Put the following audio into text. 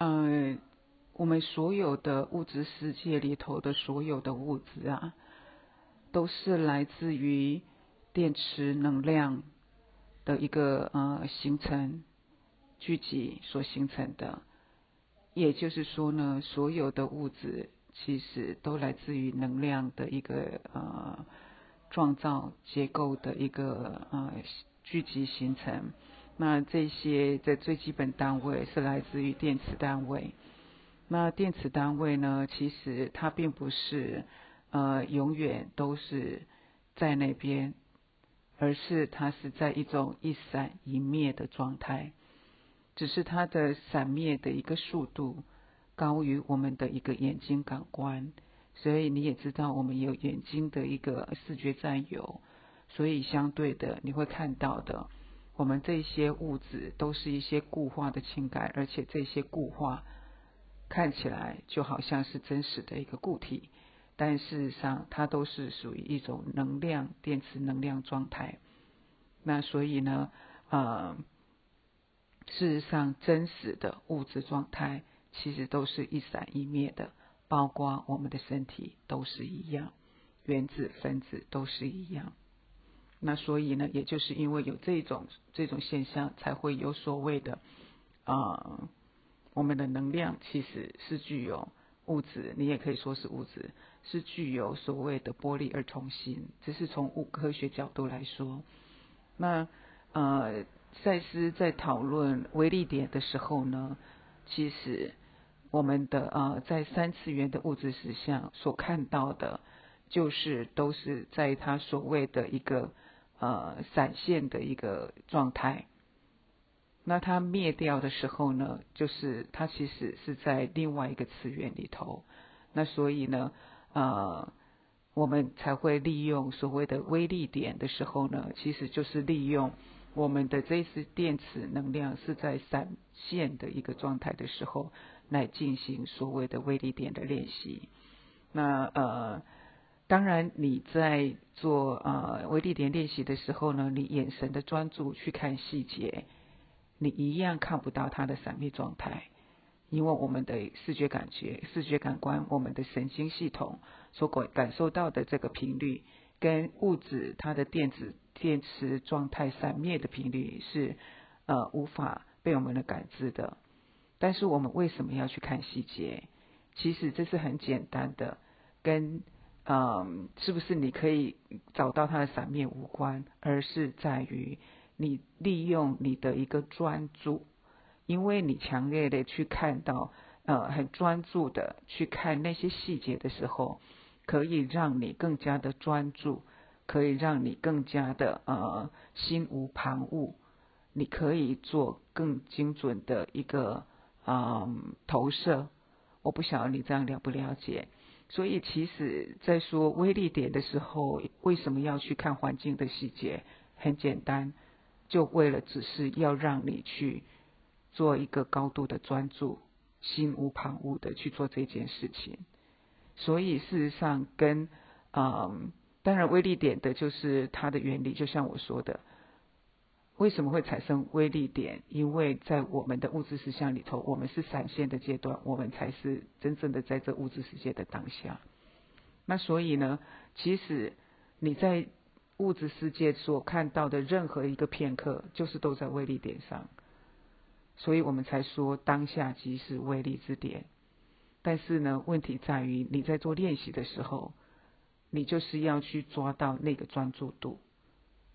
呃，我们所有的物质世界里头的所有的物质啊，都是来自于电池能量的一个呃形成聚集所形成的。也就是说呢，所有的物质其实都来自于能量的一个呃创造结构的一个呃聚集形成。那这些的最基本单位是来自于电磁单位。那电磁单位呢，其实它并不是呃永远都是在那边，而是它是在一种一闪一灭的状态。只是它的闪灭的一个速度高于我们的一个眼睛感官，所以你也知道我们有眼睛的一个视觉占有，所以相对的你会看到的，我们这些物质都是一些固化的情感，而且这些固化看起来就好像是真实的一个固体，但事实上它都是属于一种能量电磁能量状态。那所以呢，呃。事实上，真实的物质状态其实都是一闪一灭的，包括我们的身体都是一样，原子分子都是一样。那所以呢，也就是因为有这种这种现象，才会有所谓的啊，我们的能量其实是具有物质，你也可以说是物质，是具有所谓的波粒二重性，只是从物科学角度来说。那呃。赛斯在讨论微粒点的时候呢，其实我们的呃在三次元的物质实相所看到的，就是都是在它所谓的一个呃闪现的一个状态。那它灭掉的时候呢，就是它其实是在另外一个次元里头。那所以呢，呃，我们才会利用所谓的微粒点的时候呢，其实就是利用。我们的这次电磁能量是在闪现的一个状态的时候，来进行所谓的微粒点的练习。那呃，当然你在做呃微粒点练习的时候呢，你眼神的专注去看细节，你一样看不到它的闪灭状态，因为我们的视觉感觉、视觉感官、我们的神经系统所感感受到的这个频率，跟物质它的电子。电池状态闪灭的频率是呃无法被我们的感知的，但是我们为什么要去看细节？其实这是很简单的，跟嗯是不是你可以找到它的闪灭无关，而是在于你利用你的一个专注，因为你强烈的去看到呃很专注的去看那些细节的时候，可以让你更加的专注。可以让你更加的呃心无旁骛，你可以做更精准的一个嗯投射。我不晓得你这样了不了解。所以其实，在说微粒点的时候，为什么要去看环境的细节？很简单，就为了只是要让你去做一个高度的专注，心无旁骛的去做这件事情。所以事实上跟嗯。当然，微粒点的就是它的原理，就像我说的，为什么会产生微粒点？因为在我们的物质实相里头，我们是闪现的阶段，我们才是真正的在这物质世界的当下。那所以呢，其实你在物质世界所看到的任何一个片刻，就是都在微粒点上。所以我们才说当下即是微粒之点。但是呢，问题在于你在做练习的时候。你就是要去抓到那个专注度。